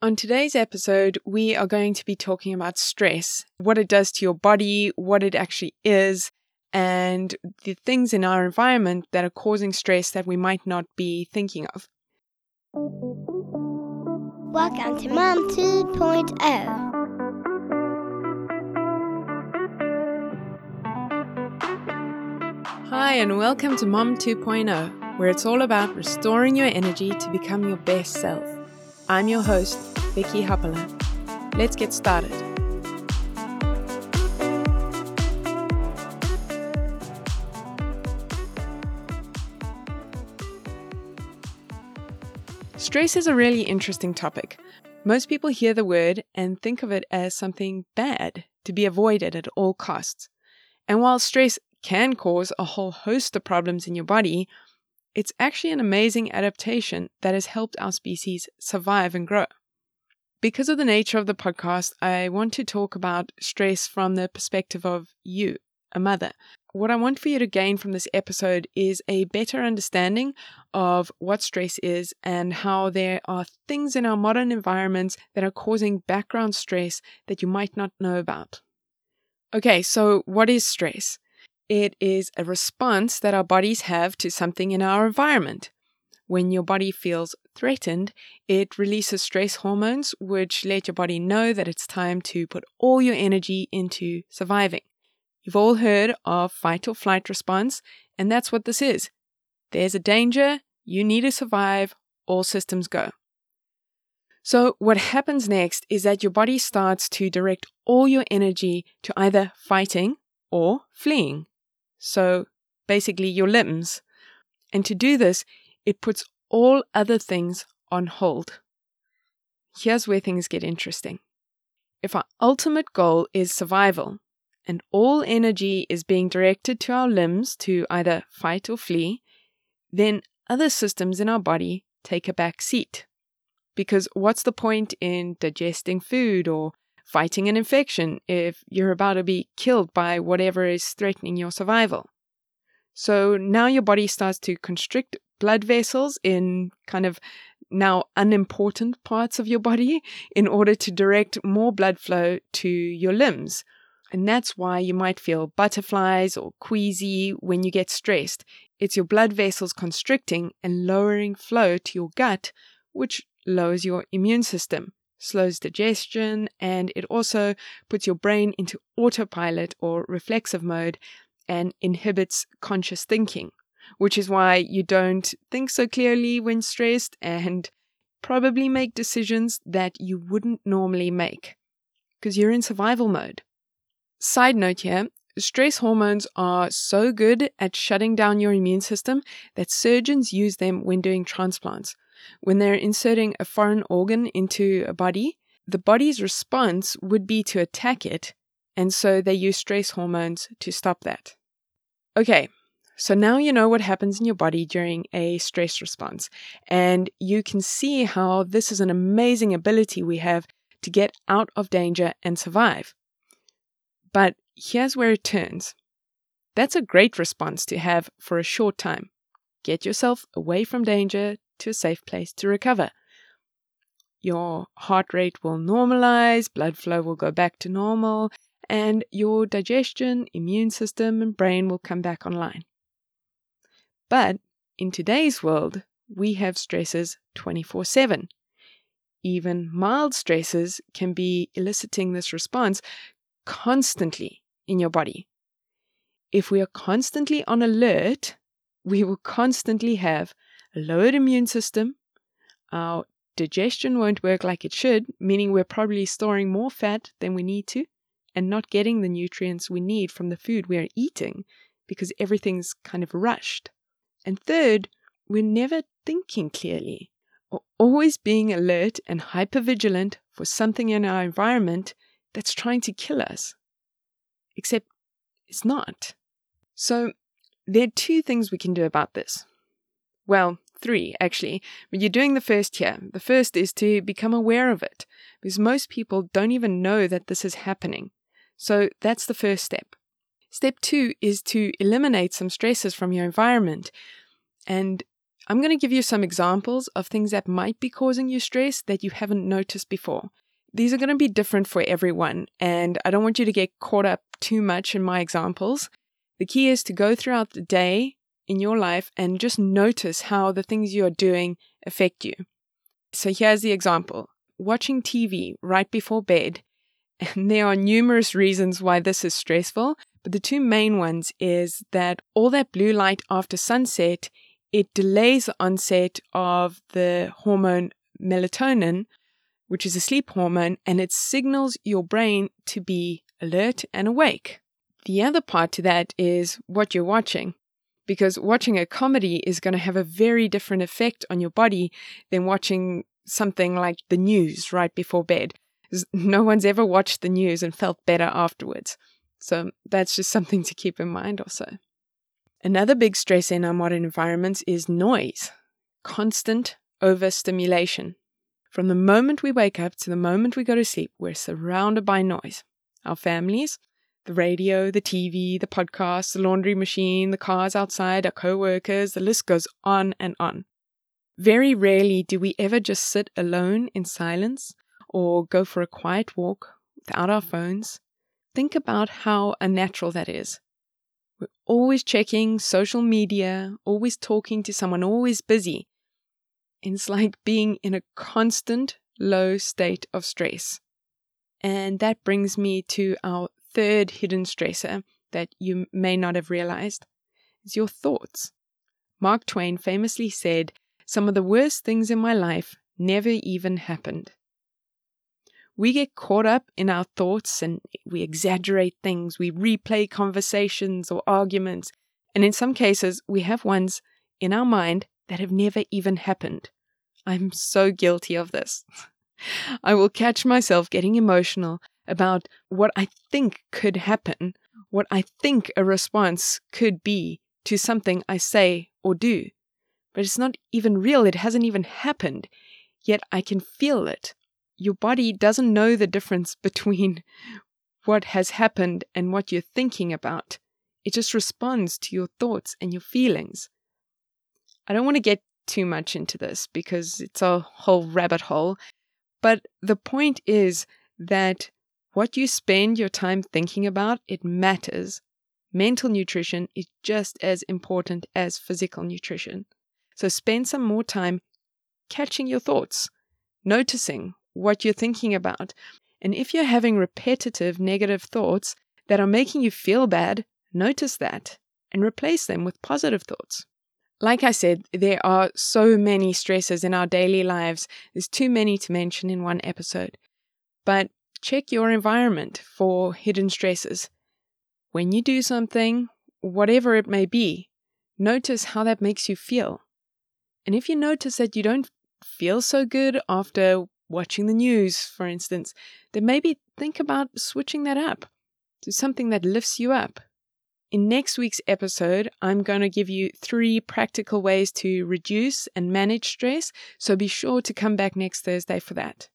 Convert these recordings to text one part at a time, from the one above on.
On today's episode, we are going to be talking about stress, what it does to your body, what it actually is, and the things in our environment that are causing stress that we might not be thinking of. Welcome to Mom 2.0. Hi, and welcome to Mom 2.0, where it's all about restoring your energy to become your best self. I'm your host, Vicky Haapala. Let's get started. Stress is a really interesting topic. Most people hear the word and think of it as something bad to be avoided at all costs. And while stress can cause a whole host of problems in your body, it's actually an amazing adaptation that has helped our species survive and grow. Because of the nature of the podcast, I want to talk about stress from the perspective of you, a mother. What I want for you to gain from this episode is a better understanding of what stress is and how there are things in our modern environments that are causing background stress that you might not know about. Okay, so what is stress? It is a response that our bodies have to something in our environment. When your body feels threatened, it releases stress hormones, which let your body know that it's time to put all your energy into surviving. You've all heard of fight or flight response, and that's what this is. There's a danger, you need to survive, all systems go. So, what happens next is that your body starts to direct all your energy to either fighting or fleeing. So, basically, your limbs. And to do this, it puts all other things on hold. Here's where things get interesting. If our ultimate goal is survival, and all energy is being directed to our limbs to either fight or flee, then other systems in our body take a back seat. Because what's the point in digesting food or fighting an infection if you're about to be killed by whatever is threatening your survival? So now your body starts to constrict blood vessels in kind of now unimportant parts of your body in order to direct more blood flow to your limbs. And that's why you might feel butterflies or queasy when you get stressed. It's your blood vessels constricting and lowering flow to your gut, which lowers your immune system, slows digestion, and it also puts your brain into autopilot or reflexive mode and inhibits conscious thinking which is why you don't think so clearly when stressed and probably make decisions that you wouldn't normally make because you're in survival mode. Side note here stress hormones are so good at shutting down your immune system that surgeons use them when doing transplants. When they're inserting a foreign organ into a body, the body's response would be to attack it, and so they use stress hormones to stop that. Okay, so now you know what happens in your body during a stress response, and you can see how this is an amazing ability we have to get out of danger and survive. But here's where it turns. That's a great response to have for a short time. Get yourself away from danger to a safe place to recover. Your heart rate will normalize, blood flow will go back to normal, and your digestion, immune system, and brain will come back online. But in today's world, we have stresses 24 7. Even mild stresses can be eliciting this response constantly in your body. If we are constantly on alert, we will constantly have a lowered immune system, our digestion won't work like it should, meaning we're probably storing more fat than we need to and not getting the nutrients we need from the food we are eating because everything's kind of rushed. And third, we're never thinking clearly or always being alert and hypervigilant for something in our environment that's trying to kill us. Except it's not. So there are two things we can do about this. Well, three actually, but you're doing the first here. The first is to become aware of it, because most people don't even know that this is happening. So that's the first step. Step two is to eliminate some stresses from your environment. And I'm going to give you some examples of things that might be causing you stress that you haven't noticed before. These are going to be different for everyone, and I don't want you to get caught up too much in my examples. The key is to go throughout the day in your life and just notice how the things you're doing affect you. So here's the example watching TV right before bed. And there are numerous reasons why this is stressful, but the two main ones is that all that blue light after sunset, it delays the onset of the hormone melatonin, which is a sleep hormone, and it signals your brain to be alert and awake. The other part to that is what you're watching, because watching a comedy is going to have a very different effect on your body than watching something like the news right before bed. No one's ever watched the news and felt better afterwards. So that's just something to keep in mind also. Another big stress in our modern environments is noise, constant overstimulation. From the moment we wake up to the moment we go to sleep, we're surrounded by noise. Our families, the radio, the TV, the podcast, the laundry machine, the cars outside, our co workers, the list goes on and on. Very rarely do we ever just sit alone in silence or go for a quiet walk without our phones. Think about how unnatural that is. We're always checking social media, always talking to someone, always busy. It's like being in a constant low state of stress. And that brings me to our third hidden stressor that you may not have realized is your thoughts. Mark Twain famously said, Some of the worst things in my life never even happened. We get caught up in our thoughts and we exaggerate things, we replay conversations or arguments, and in some cases, we have ones in our mind that have never even happened. I'm so guilty of this. I will catch myself getting emotional about what I think could happen, what I think a response could be to something I say or do. But it's not even real, it hasn't even happened, yet I can feel it. Your body doesn't know the difference between what has happened and what you're thinking about. It just responds to your thoughts and your feelings. I don't want to get too much into this because it's a whole rabbit hole. But the point is that what you spend your time thinking about, it matters. Mental nutrition is just as important as physical nutrition. So spend some more time catching your thoughts, noticing what you're thinking about. And if you're having repetitive negative thoughts that are making you feel bad, notice that and replace them with positive thoughts. Like I said, there are so many stresses in our daily lives. There's too many to mention in one episode. But check your environment for hidden stresses. When you do something, whatever it may be, notice how that makes you feel. And if you notice that you don't feel so good after watching the news, for instance, then maybe think about switching that up to something that lifts you up. In next week's episode, I'm going to give you three practical ways to reduce and manage stress, so be sure to come back next Thursday for that.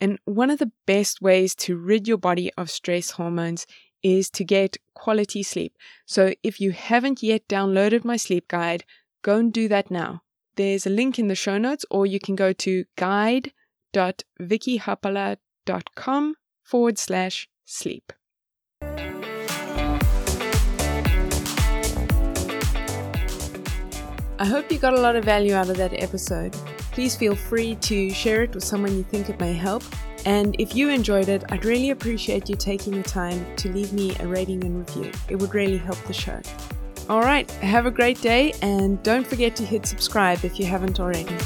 And one of the best ways to rid your body of stress hormones is to get quality sleep. So if you haven't yet downloaded my sleep guide, go and do that now. There's a link in the show notes, or you can go to guide.vickyhaapala.com forward slash sleep. I hope you got a lot of value out of that episode. Please feel free to share it with someone you think it may help. And if you enjoyed it, I'd really appreciate you taking the time to leave me a rating and review. It would really help the show. All right, have a great day and don't forget to hit subscribe if you haven't already.